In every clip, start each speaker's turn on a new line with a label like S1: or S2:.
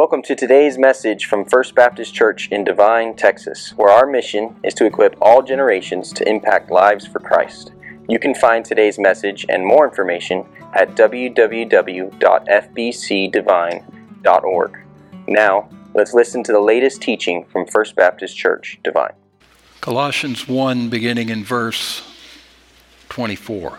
S1: Welcome to today's message from First Baptist Church in Devine, Texas, where our mission is to equip all generations to impact lives for Christ. You can find today's message and more information at www.fbcdevine.org. Now, let's listen to the latest teaching from First Baptist Church, Devine.
S2: Colossians 1, beginning in verse 24.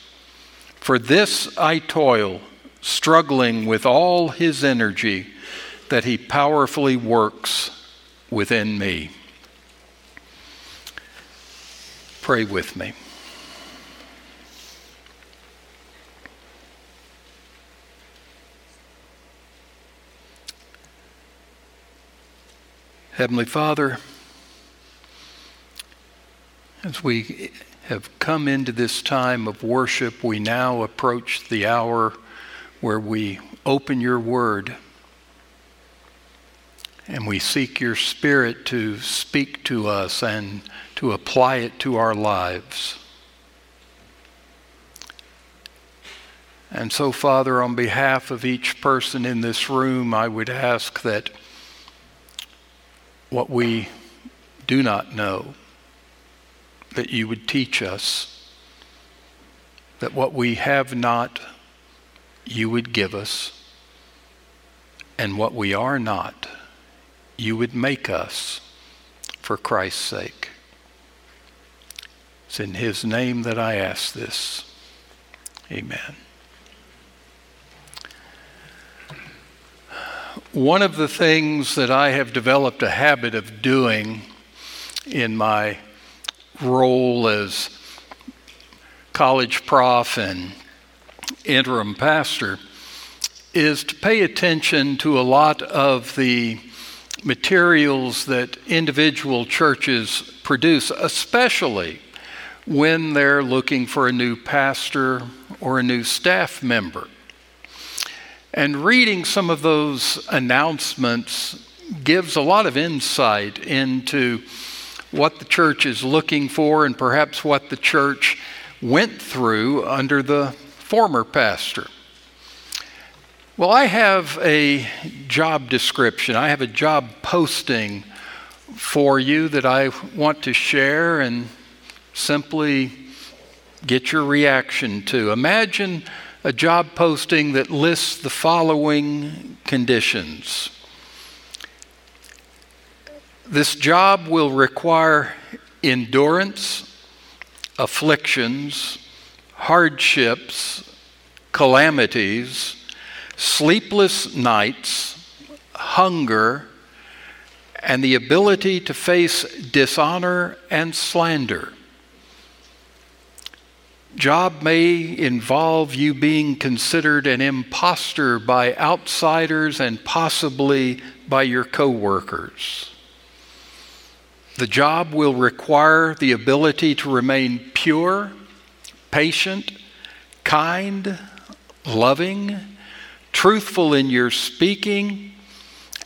S2: For this I toil, struggling with all his energy that he powerfully works within me. Pray with me. Heavenly Father, as we have come into this time of worship, we now approach the hour where we open your word and we seek your spirit to speak to us and to apply it to our lives. And so, Father, on behalf of each person in this room, I would ask that what we do not know, that you would teach us, that what we have not, you would give us, and what we are not, you would make us for Christ's sake. It's in His name that I ask this. Amen. One of the things that I have developed a habit of doing in my role as college prof and interim pastor is to pay attention to a lot of the materials that individual churches produce, especially when they're looking for a new pastor or a new staff member. And reading some of those announcements gives a lot of insight into what the church is looking for and perhaps what the church went through under the former pastor. Well, I have a job description, I have a job posting for you that I want to share and simply get your reaction to. Imagine a job posting that lists the following conditions this job will require endurance, afflictions, hardships, calamities, sleepless nights, hunger, and the ability to face dishonor and slander. Job may involve you being considered an impostor by outsiders and possibly by your coworkers. The job will require the ability to remain pure, patient, kind, loving, truthful in your speaking,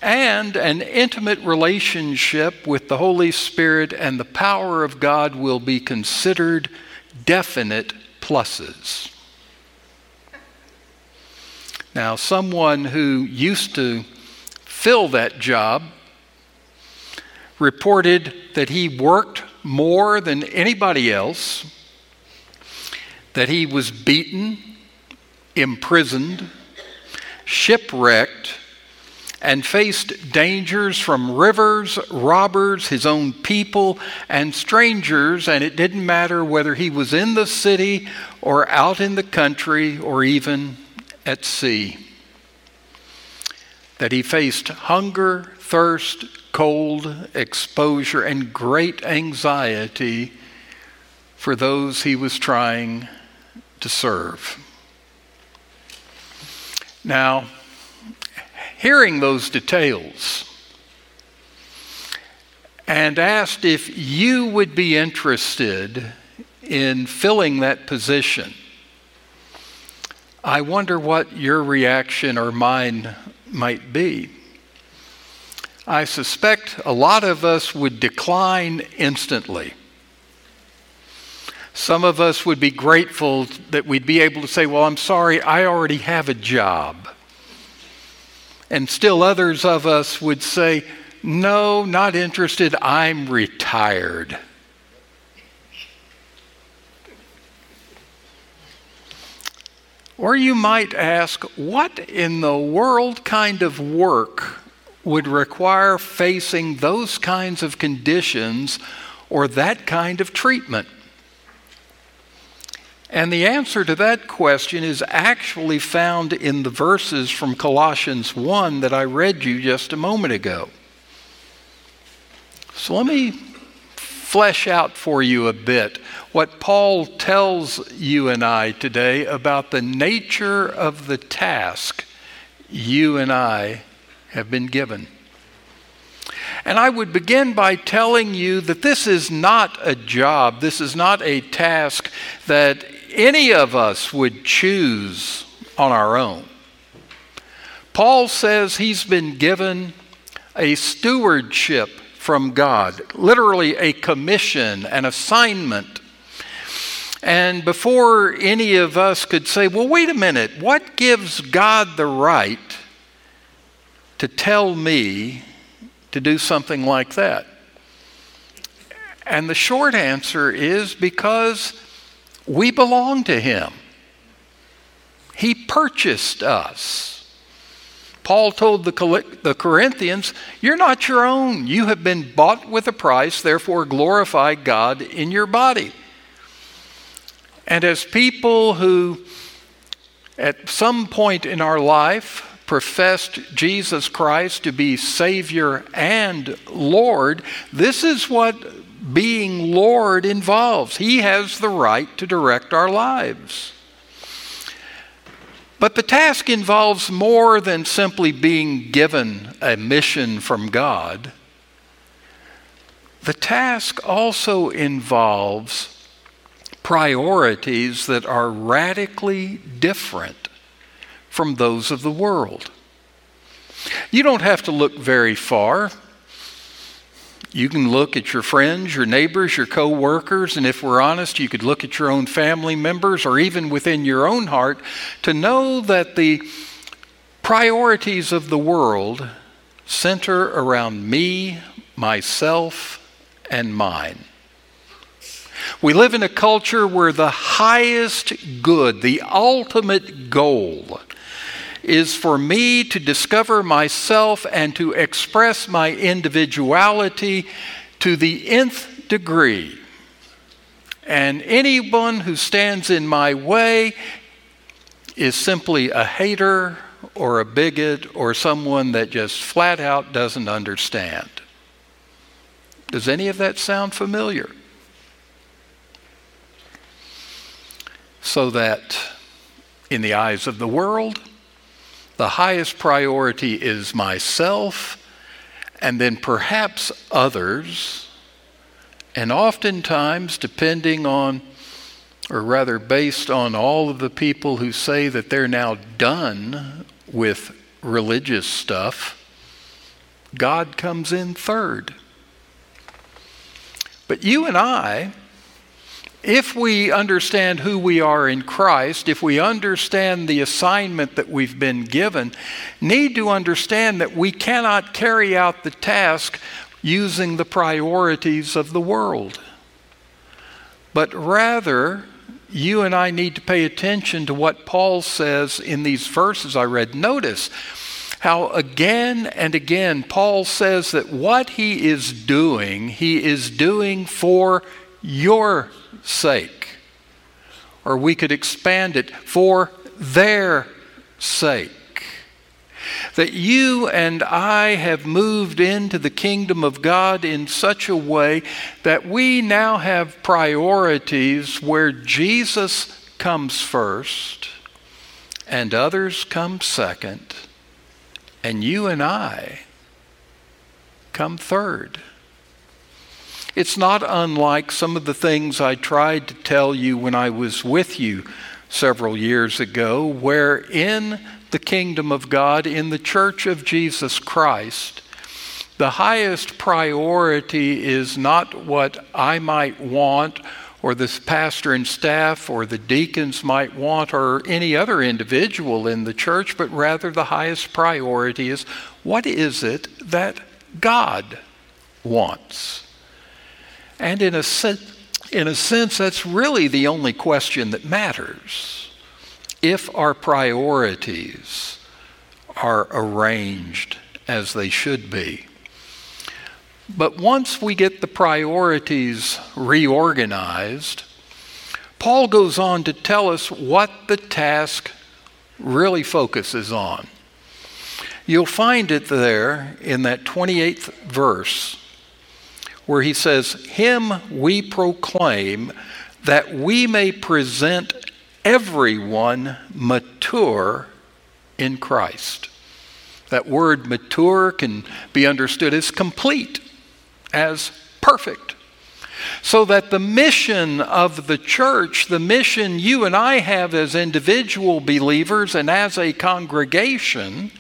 S2: and an intimate relationship with the Holy Spirit and the power of God will be considered definite pluses. Now, someone who used to fill that job reported that he worked more than anybody else, that he was beaten, imprisoned, shipwrecked, and faced dangers from rivers, robbers, his own people, and strangers, and it didn't matter whether he was in the city or out in the country or even at sea. That he faced hunger, thirst, cold, exposure, and great anxiety for those he was trying to serve. Now, hearing those details, and asked if you would be interested in filling that position. I wonder what your reaction or mine might be. I suspect a lot of us would decline instantly. Some of us would be grateful that we'd be able to say, Well, I'm sorry, I already have a job. And still others of us would say, No, not interested, I'm retired. Or you might ask, What in the world kind of work would require facing those kinds of conditions or that kind of treatment? And the answer to that question is actually found in the verses from Colossians 1 that I read you just a moment ago. So let me flesh out for you a bit what Paul tells you and I today about the nature of the task you and I have been given. And I would begin by telling you that this is not a job, this is not a task that any of us would choose on our own. Paul says he's been given a stewardship from God, literally a commission, an assignment. And before any of us could say, well, wait a minute, what gives God the right to tell me to do something like that? And the short answer is because we belong to Him. He purchased us. Paul told the, the Corinthians, You're not your own. You have been bought with a price, therefore glorify God in your body. And as people who, at some point in our life, professed Jesus Christ to be Savior and Lord, this is what being Lord involves. He has the right to direct our lives. But the task involves more than simply being given a mission from God. The task also involves priorities that are radically different from those of the world. You don't have to look very far you can look at your friends, your neighbors, your co-workers, and if we're honest, you could look at your own family members or even within your own heart to know that the priorities of the world center around me, myself, and mine. We live in a culture where the highest good, the ultimate goal, is for me to discover myself and to express my individuality to the nth degree. And anyone who stands in my way is simply a hater or a bigot or someone that just flat out doesn't understand. Does any of that sound familiar? So that in the eyes of the world, the highest priority is myself and then perhaps others. And oftentimes, depending on, or rather based on all of the people who say that they're now done with religious stuff, God comes in third. But you and I, if we understand who we are in Christ, if we understand the assignment that we've been given, need to understand that we cannot carry out the task using the priorities of the world. But rather, you and I need to pay attention to what Paul says in these verses I read. Notice how again and again Paul says that what he is doing, he is doing for your sake. Or we could expand it for their sake. That you and I have moved into the kingdom of God in such a way that we now have priorities where Jesus comes first and others come second, and you and I come third. It's not unlike some of the things I tried to tell you when I was with you several years ago, where in the kingdom of God, in the church of Jesus Christ, the highest priority is not what I might want or the pastor and staff or the deacons might want or any other individual in the church, but rather the highest priority is what is it that God wants? And in a, in a sense, that's really the only question that matters. If our priorities are arranged as they should be. But once we get the priorities reorganized, Paul goes on to tell us what the task really focuses on. You'll find it there in that 28th verse where he says, Him we proclaim that we may present everyone mature in Christ. That word mature can be understood as complete as perfect. So that the mission of the church, the mission you and I have as individual believers and as a congregation,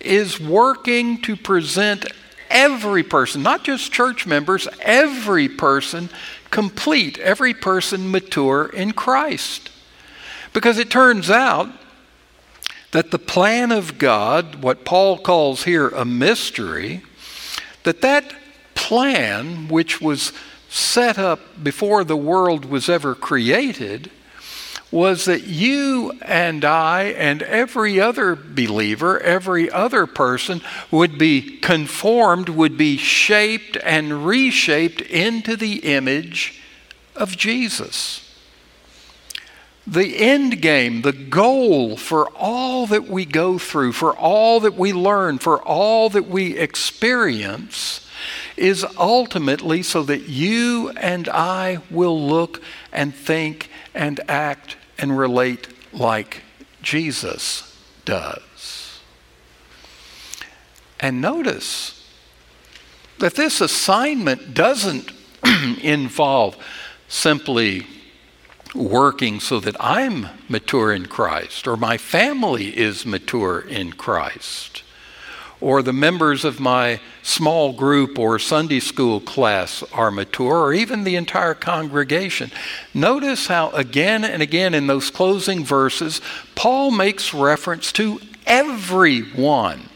S2: is working to present every person, not just church members, every person complete, every person mature in Christ. Because it turns out that the plan of God, what Paul calls here a mystery, that that plan, which was set up before the world was ever created, was that you and I and every other believer, every other person would be conformed, would be shaped and reshaped into the image of Jesus. The end game, the goal for all that we go through, for all that we learn, for all that we experience is ultimately so that you and I will look and think and act and relate like Jesus does. And notice that this assignment doesn't involve simply working so that I'm mature in Christ or my family is mature in Christ or the members of my small group or Sunday school class are mature, or even the entire congregation. Notice how, again and again, in those closing verses, Paul makes reference to everyone.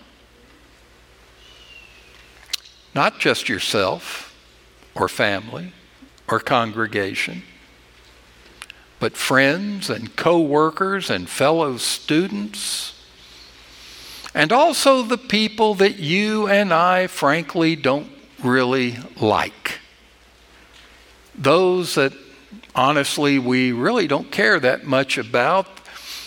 S2: Not just yourself, or family, or congregation, but friends and co workers and fellow students and also the people that you and I, frankly, don't really like. Those that, honestly, we really don't care that much about.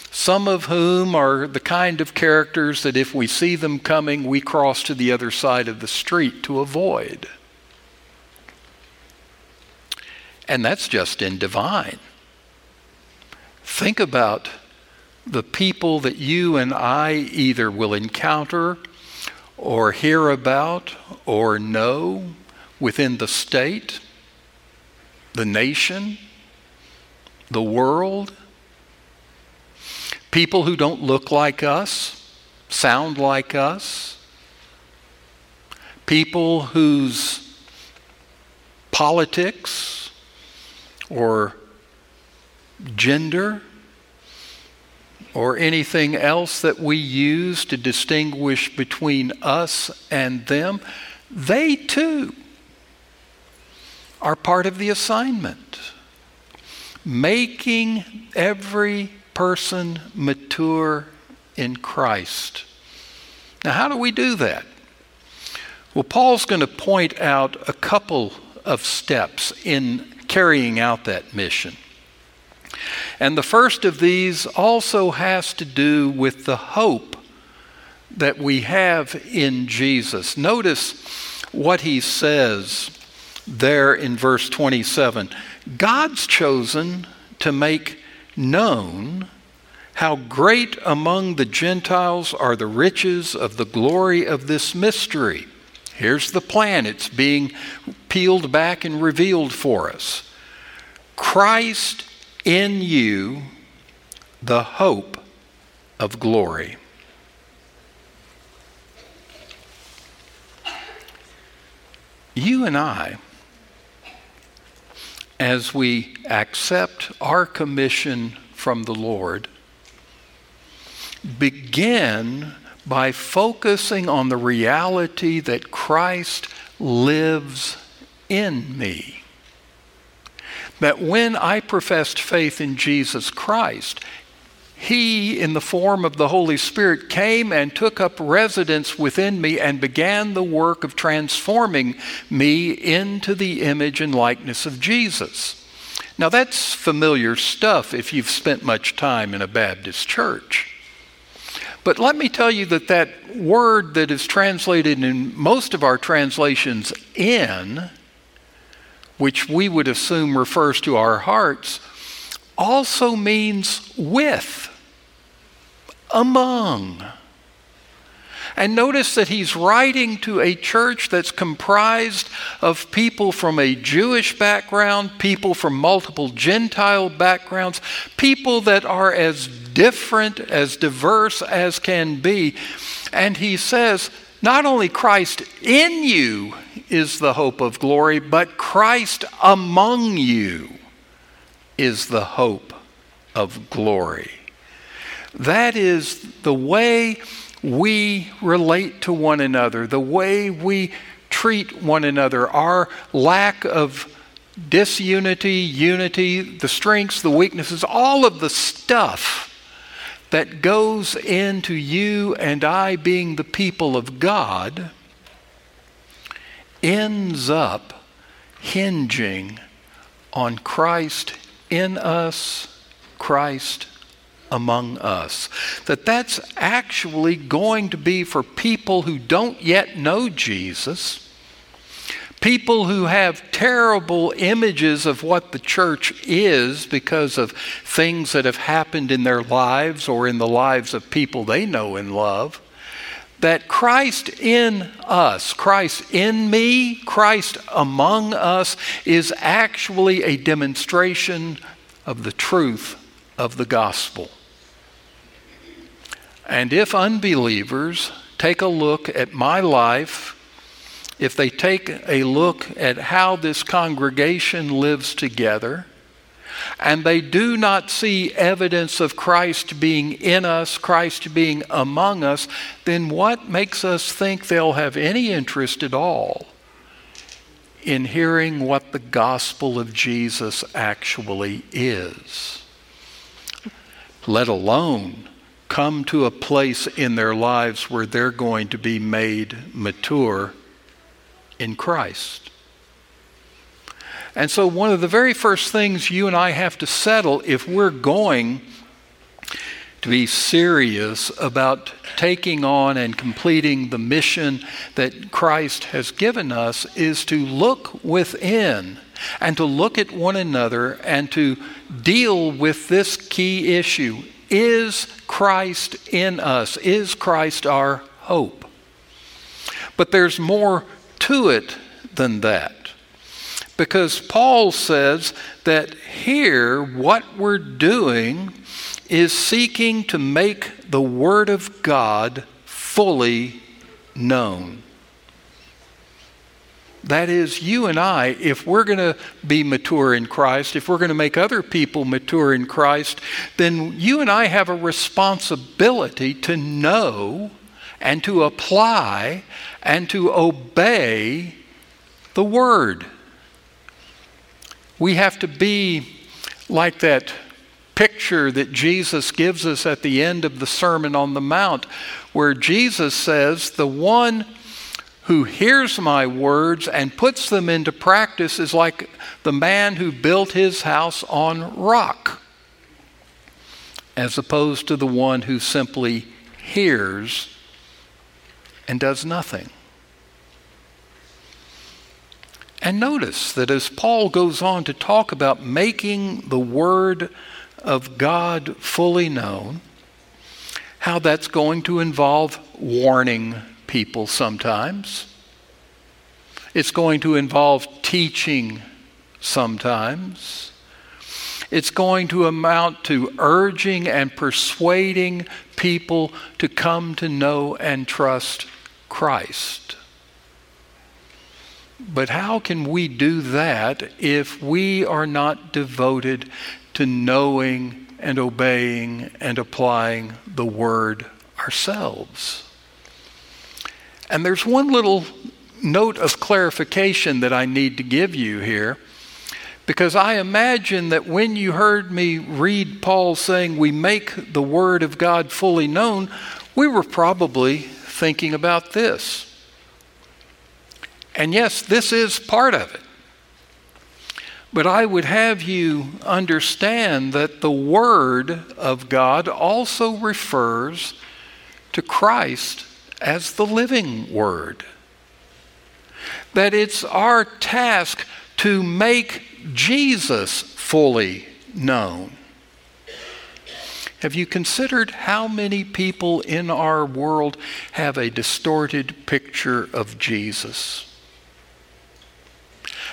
S2: Some of whom are the kind of characters that if we see them coming, we cross to the other side of the street to avoid. And that's just in Devine. Think about the people that you and I either will encounter or hear about or know within the state, the nation, the world. People who don't look like us, sound like us. People whose politics or gender or anything else that we use to distinguish between us and them, they too are part of the assignment. Making every person mature in Christ Now, how do we do that? Well, Paul's going to point out a couple of steps in carrying out that mission. And the first of these also has to do with the hope that we have in Jesus. Notice what he says there in verse 27 God's chosen to make known how great among the Gentiles are the riches of the glory of this mystery. Here's the plan it's being peeled back and revealed for us. Christ in you, the hope of glory. You and I, as we accept our commission from the Lord, begin by focusing on the reality that Christ lives in me that when I professed faith in Jesus Christ, he, in the form of the Holy Spirit, came and took up residence within me and began the work of transforming me into the image and likeness of Jesus. Now, that's familiar stuff if you've spent much time in a Baptist church. But let me tell you that that word that is translated in most of our translations, in, which we would assume refers to our hearts, also means with, among. And notice that he's writing to a church that's comprised of people from a Jewish background, people from multiple Gentile backgrounds, people that are as different, as diverse as can be. And he says, not only Christ in you is the hope of glory, but Christ among you is the hope of glory. That is the way we relate to one another, the way we treat one another, our lack of disunity, unity, the strengths, the weaknesses, all of the stuff that goes into you and I being the people of God ends up hinging on Christ in us, Christ among us. That that's actually going to be for people who don't yet know Jesus People who have terrible images of what the church is because of things that have happened in their lives or in the lives of people they know and love. That Christ in us, Christ in me, Christ among us, is actually a demonstration of the truth of the gospel. And if unbelievers take a look at my life, if they take a look at how this congregation lives together, and they do not see evidence of Christ being in us, Christ being among us, then what makes us think they'll have any interest at all in hearing what the gospel of Jesus actually is? Let alone come to a place in their lives where they're going to be made mature in Christ. And so, one of the very first things you and I have to settle if we're going to be serious about taking on and completing the mission that Christ has given us is to look within and to look at one another and to deal with this key issue. Is Christ in us? Is Christ our hope? But there's more to it than that. Because Paul says that here, what we're doing is seeking to make the Word of God fully known. That is, you and I, if we're going to be mature in Christ, if we're going to make other people mature in Christ, then you and I have a responsibility to know and to apply and to obey the Word. We have to be like that picture that Jesus gives us at the end of the Sermon on the Mount, where Jesus says, The one who hears my words and puts them into practice is like the man who built his house on rock, as opposed to the one who simply hears and does nothing. And notice that as Paul goes on to talk about making the Word of God fully known, how that's going to involve warning people sometimes. It's going to involve teaching sometimes. It's going to amount to urging and persuading people to come to know and trust Christ. But how can we do that if we are not devoted to knowing and obeying and applying the Word ourselves? And there's one little note of clarification that I need to give you here. Because I imagine that when you heard me read Paul saying we make the Word of God fully known, we were probably thinking about this. And yes, this is part of it. But I would have you understand that the Word of God also refers to Christ as the living Word. That it's our task to make Jesus fully known. Have you considered how many people in our world have a distorted picture of Jesus?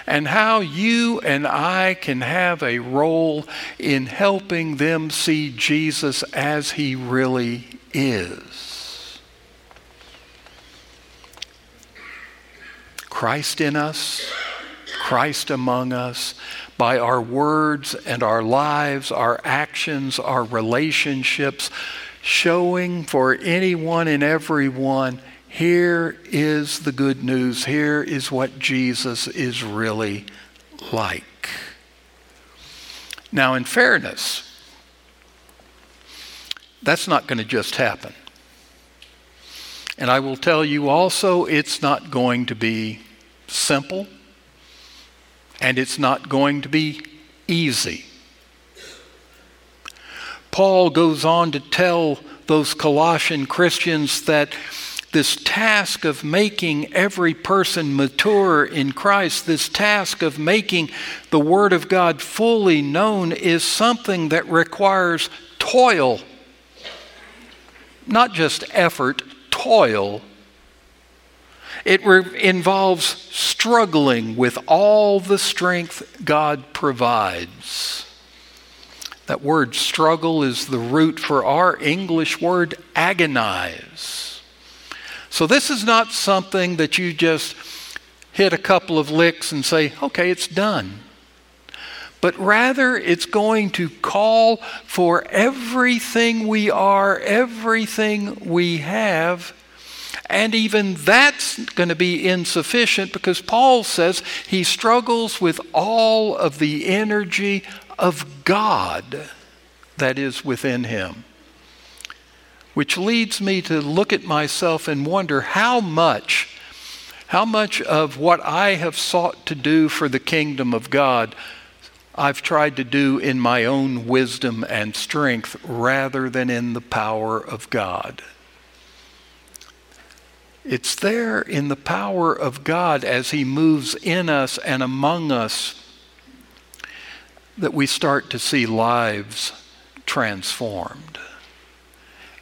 S2: And how you and I can have a role in helping them see Jesus as he really is. Christ in us, Christ among us, by our words and our lives, our actions, our relationships, showing for anyone and everyone here is the good news. Here is what Jesus is really like. Now, in fairness, that's not going to just happen. And I will tell you also, it's not going to be simple and it's not going to be easy. Paul goes on to tell those Colossian Christians that this task of making every person mature in Christ, this task of making the Word of God fully known, is something that requires toil. Not just effort, toil. It re- involves struggling with all the strength God provides. That word struggle is the root for our English word agonize. So, this is not something that you just hit a couple of licks and say, okay, it's done. But rather, it's going to call for everything we are, everything we have, and even that's going to be insufficient because Paul says he struggles with all of the energy of God that is within him. Which leads me to look at myself and wonder how much, how much of what I have sought to do for the kingdom of God I've tried to do in my own wisdom and strength rather than in the power of God. It's there in the power of God as He moves in us and among us that we start to see lives transformed.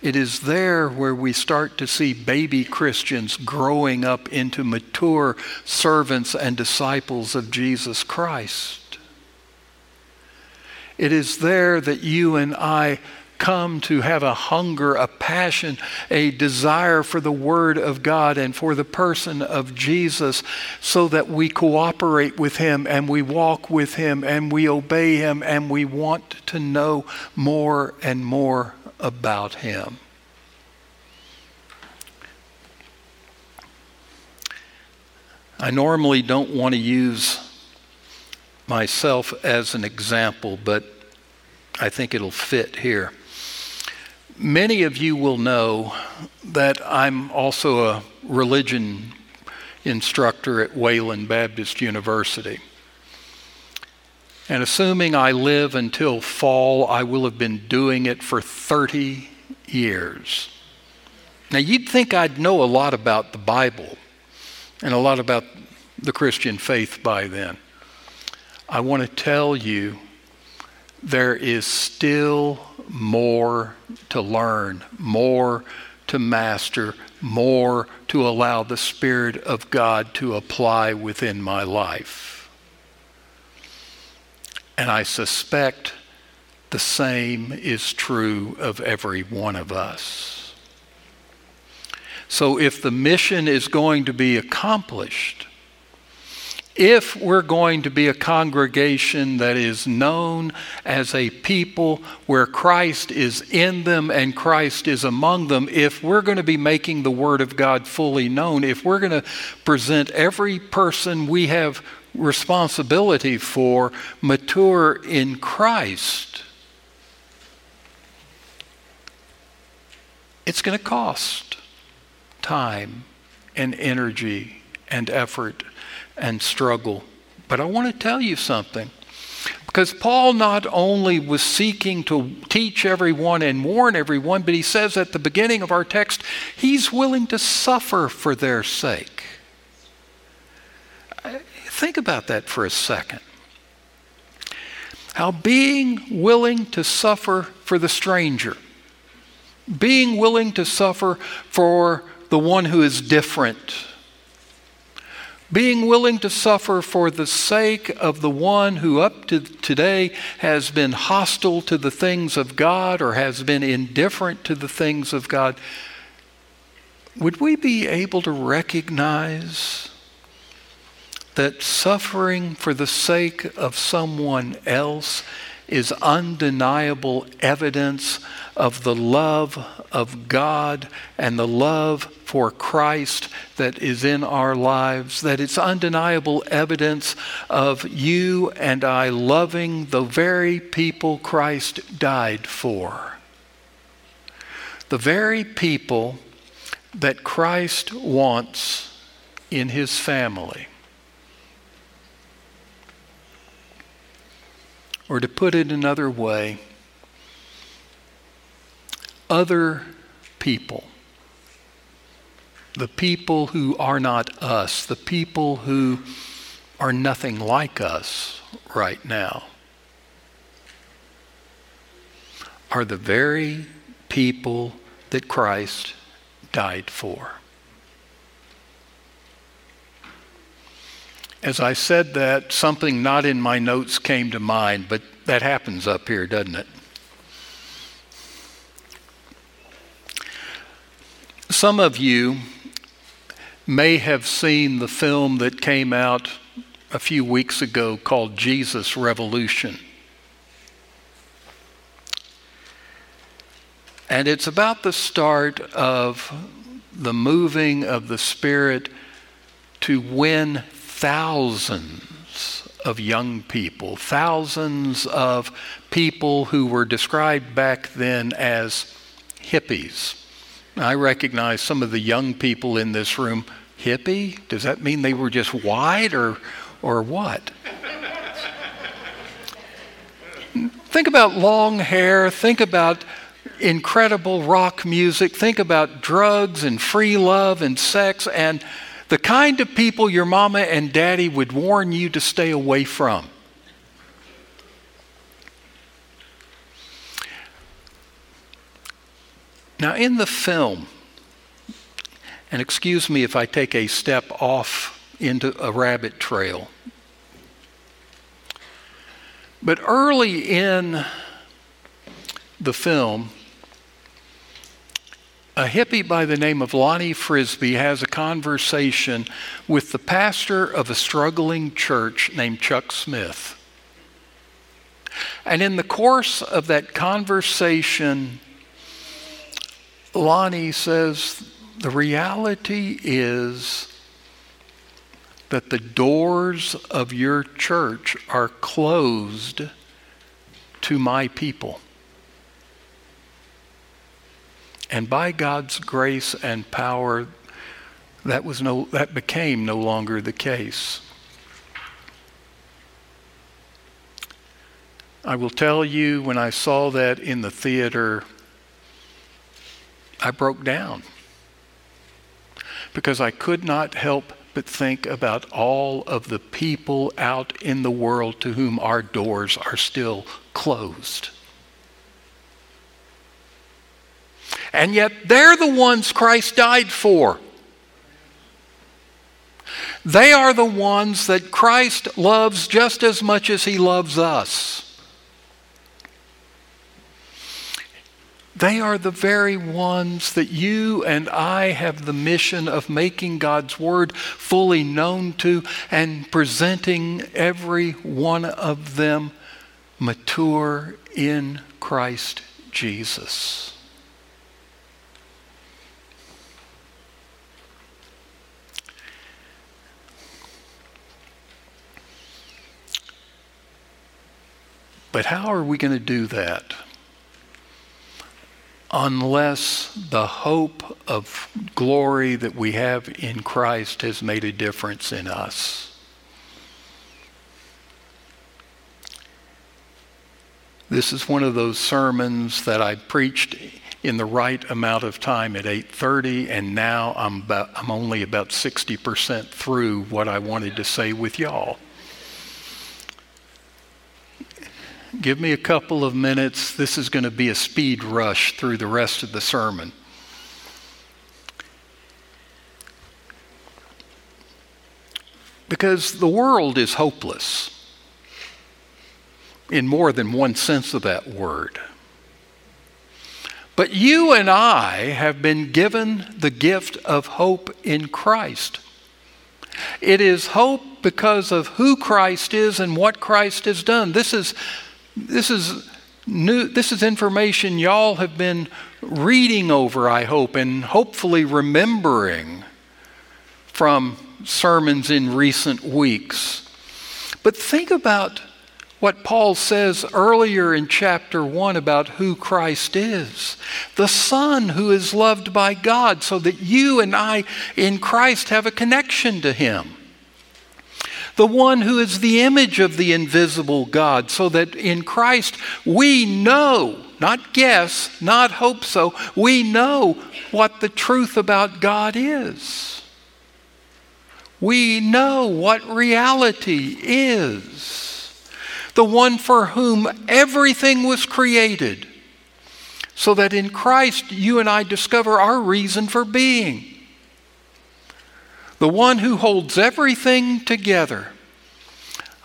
S2: It is there where we start to see baby Christians growing up into mature servants and disciples of Jesus Christ. It is there that you and I come to have a hunger, a passion, a desire for the Word of God and for the person of Jesus so that we cooperate with Him and we walk with Him and we obey Him and we want to know more and more about Him. I normally don't want to use myself as an example, but I think it'll fit here. Many of you will know that I'm also a religion instructor at Wayland Baptist University. And assuming I live until fall, I will have been doing it for 30 years. Now, you'd think I'd know a lot about the Bible and a lot about the Christian faith by then. I want to tell you there is still more to learn, more to master, more to allow the Spirit of God to apply within my life. And I suspect the same is true of every one of us. So if the mission is going to be accomplished, if we're going to be a congregation that is known as a people where Christ is in them and Christ is among them, if we're going to be making the Word of God fully known, if we're going to present every person we have responsibility for mature in Christ, it's going to cost time and energy and effort and struggle. But I want to tell you something. Because Paul not only was seeking to teach everyone and warn everyone, but he says at the beginning of our text, he's willing to suffer for their sake. Uh, think about that for a second. How being willing to suffer for the stranger, being willing to suffer for the one who is different, being willing to suffer for the sake of the one who up to today has been hostile to the things of God or has been indifferent to the things of God, would we be able to recognize that suffering for the sake of someone else is undeniable evidence of the love of God and the love for Christ that is in our lives, that it's undeniable evidence of you and I loving the very people Christ died for. The very people that Christ wants in his family. Or to put it another way, other people, the people who are not us, the people who are nothing like us right now, are the very people that Christ died for. As I said that, something not in my notes came to mind, but that happens up here, doesn't it? Some of you may have seen the film that came out a few weeks ago called Jesus Revolution. And it's about the start of the moving of the Spirit to win thousands of young people, thousands of people who were described back then as hippies. I recognize some of the young people in this room. Hippie? Does that mean they were just white or, or what? think about long hair. Think about incredible rock music. Think about drugs and free love and sex and the kind of people your mama and daddy would warn you to stay away from. Now, in the film, and excuse me if I take a step off into a rabbit trail, but early in the film, a hippie by the name of Lonnie Frisbee has a conversation with the pastor of a struggling church named Chuck Smith. And in the course of that conversation, Lonnie says, The reality is that the doors of your church are closed to my people. And by God's grace and power, that, was no, that became no longer the case. I will tell you, when I saw that in the theater, I broke down because I could not help but think about all of the people out in the world to whom our doors are still closed. And yet they're the ones Christ died for. They are the ones that Christ loves just as much as he loves us. They are the very ones that you and I have the mission of making God's Word fully known to and presenting every one of them mature in Christ Jesus. But how are we going to do that? Unless the hope of glory that we have in Christ has made a difference in us. This is one of those sermons that I preached in the right amount of time at 8:30 and now I'm about, I'm only about 60% through what I wanted to say with y'all. Give me a couple of minutes. This is going to be a speed rush through the rest of the sermon. Because the world is hopeless in more than one sense of that word. But you and I have been given the gift of hope in Christ. It is hope because of who Christ is and what Christ has done. This is this is new this is information y'all have been reading over, I hope, and hopefully remembering from sermons in recent weeks. But think about what Paul says earlier in chapter 1 about who Christ is the Son who is loved by God, so that you and I in Christ have a connection to Him the one who is the image of the invisible God, so that in Christ we know, not guess, not hope so, we know what the truth about God is. We know what reality is. The one for whom everything was created, so that in Christ you and I discover our reason for being the one who holds everything together.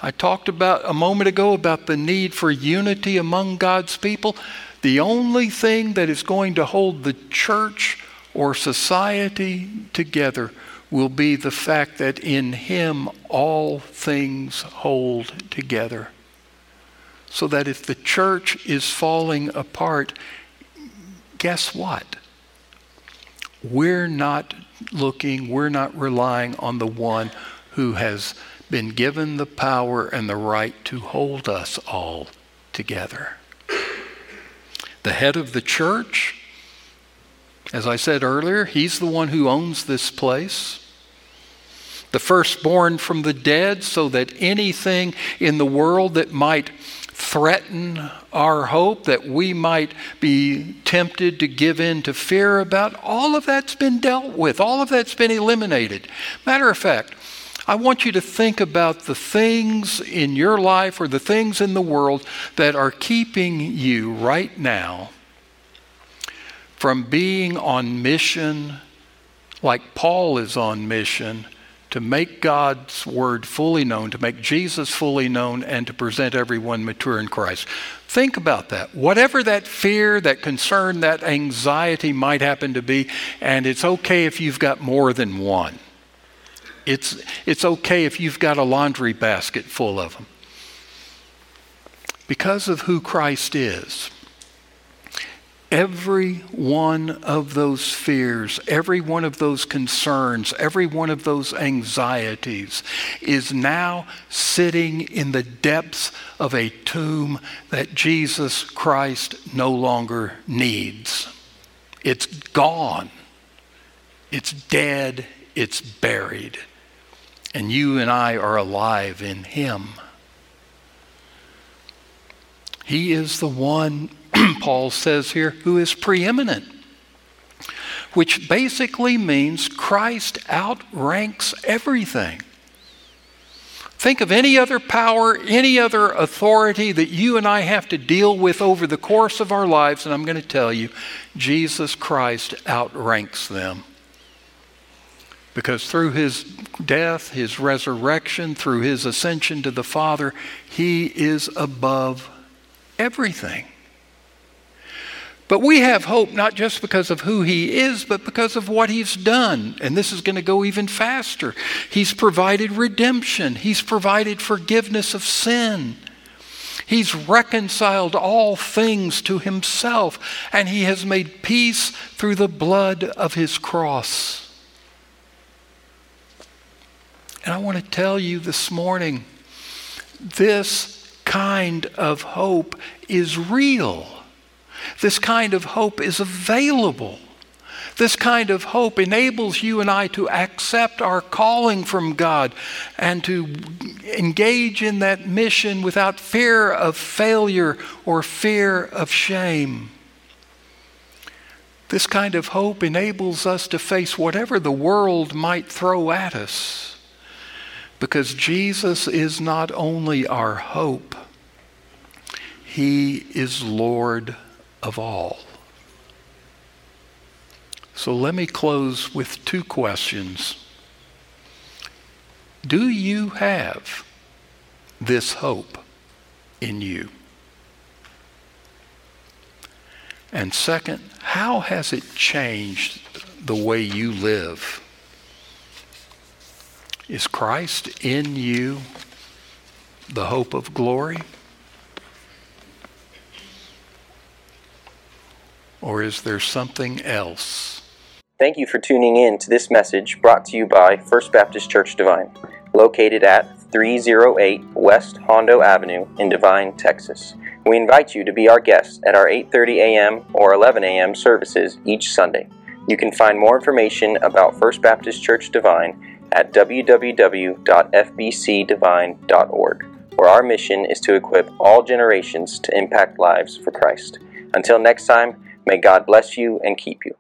S2: I talked about a moment ago about the need for unity among God's people. The only thing that is going to hold the church or society together will be the fact that in Him all things hold together. So that if the church is falling apart, guess what? We're not looking, we're not relying on the one who has been given the power and the right to hold us all together. The head of the church, as I said earlier, he's the one who owns this place. The firstborn from the dead, so that anything in the world that might threaten our hope, that we might be tempted to give in to fear about, all of that's been dealt with. All of that's been eliminated. Matter of fact, I want you to think about the things in your life or the things in the world that are keeping you right now from being on mission like Paul is on mission to make God's word fully known, to make Jesus fully known, and to present everyone mature in Christ. Think about that. Whatever that fear, that concern, that anxiety might happen to be, and it's okay if you've got more than one. It's, it's okay if you've got a laundry basket full of them. Because of who Christ is, Every one of those fears, every one of those concerns, every one of those anxieties is now sitting in the depths of a tomb that Jesus Christ no longer needs. It's gone. It's dead. It's buried. And you and I are alive in Him. He is the one, Paul says here, who is preeminent, which basically means Christ outranks everything. Think of any other power, any other authority that you and I have to deal with over the course of our lives, and I'm going to tell you, Jesus Christ outranks them. Because through his death, his resurrection, through his ascension to the Father, he is above everything. But we have hope not just because of who he is, but because of what he's done. And this is going to go even faster. He's provided redemption, he's provided forgiveness of sin. He's reconciled all things to himself, and he has made peace through the blood of his cross. And I want to tell you this morning this kind of hope is real. This kind of hope is available. This kind of hope enables you and I to accept our calling from God and to engage in that mission without fear of failure or fear of shame. This kind of hope enables us to face whatever the world might throw at us because Jesus is not only our hope, He is Lord of all. So let me close with two questions. Do you have this hope in you? And second, how has it changed the way you live? Is Christ in you the hope of glory? Or is there something else?
S1: Thank you for tuning in to this message brought to you by First Baptist Church Devine, located at 308 West Hondo Avenue in Devine, Texas. We invite you to be our guest at our 8:30 a.m. or 11 a.m. services each Sunday. You can find more information about First Baptist Church Devine at www.fbcdevine.org, where our mission is to equip all generations to impact lives for Christ. Until next time, May God bless you and keep you.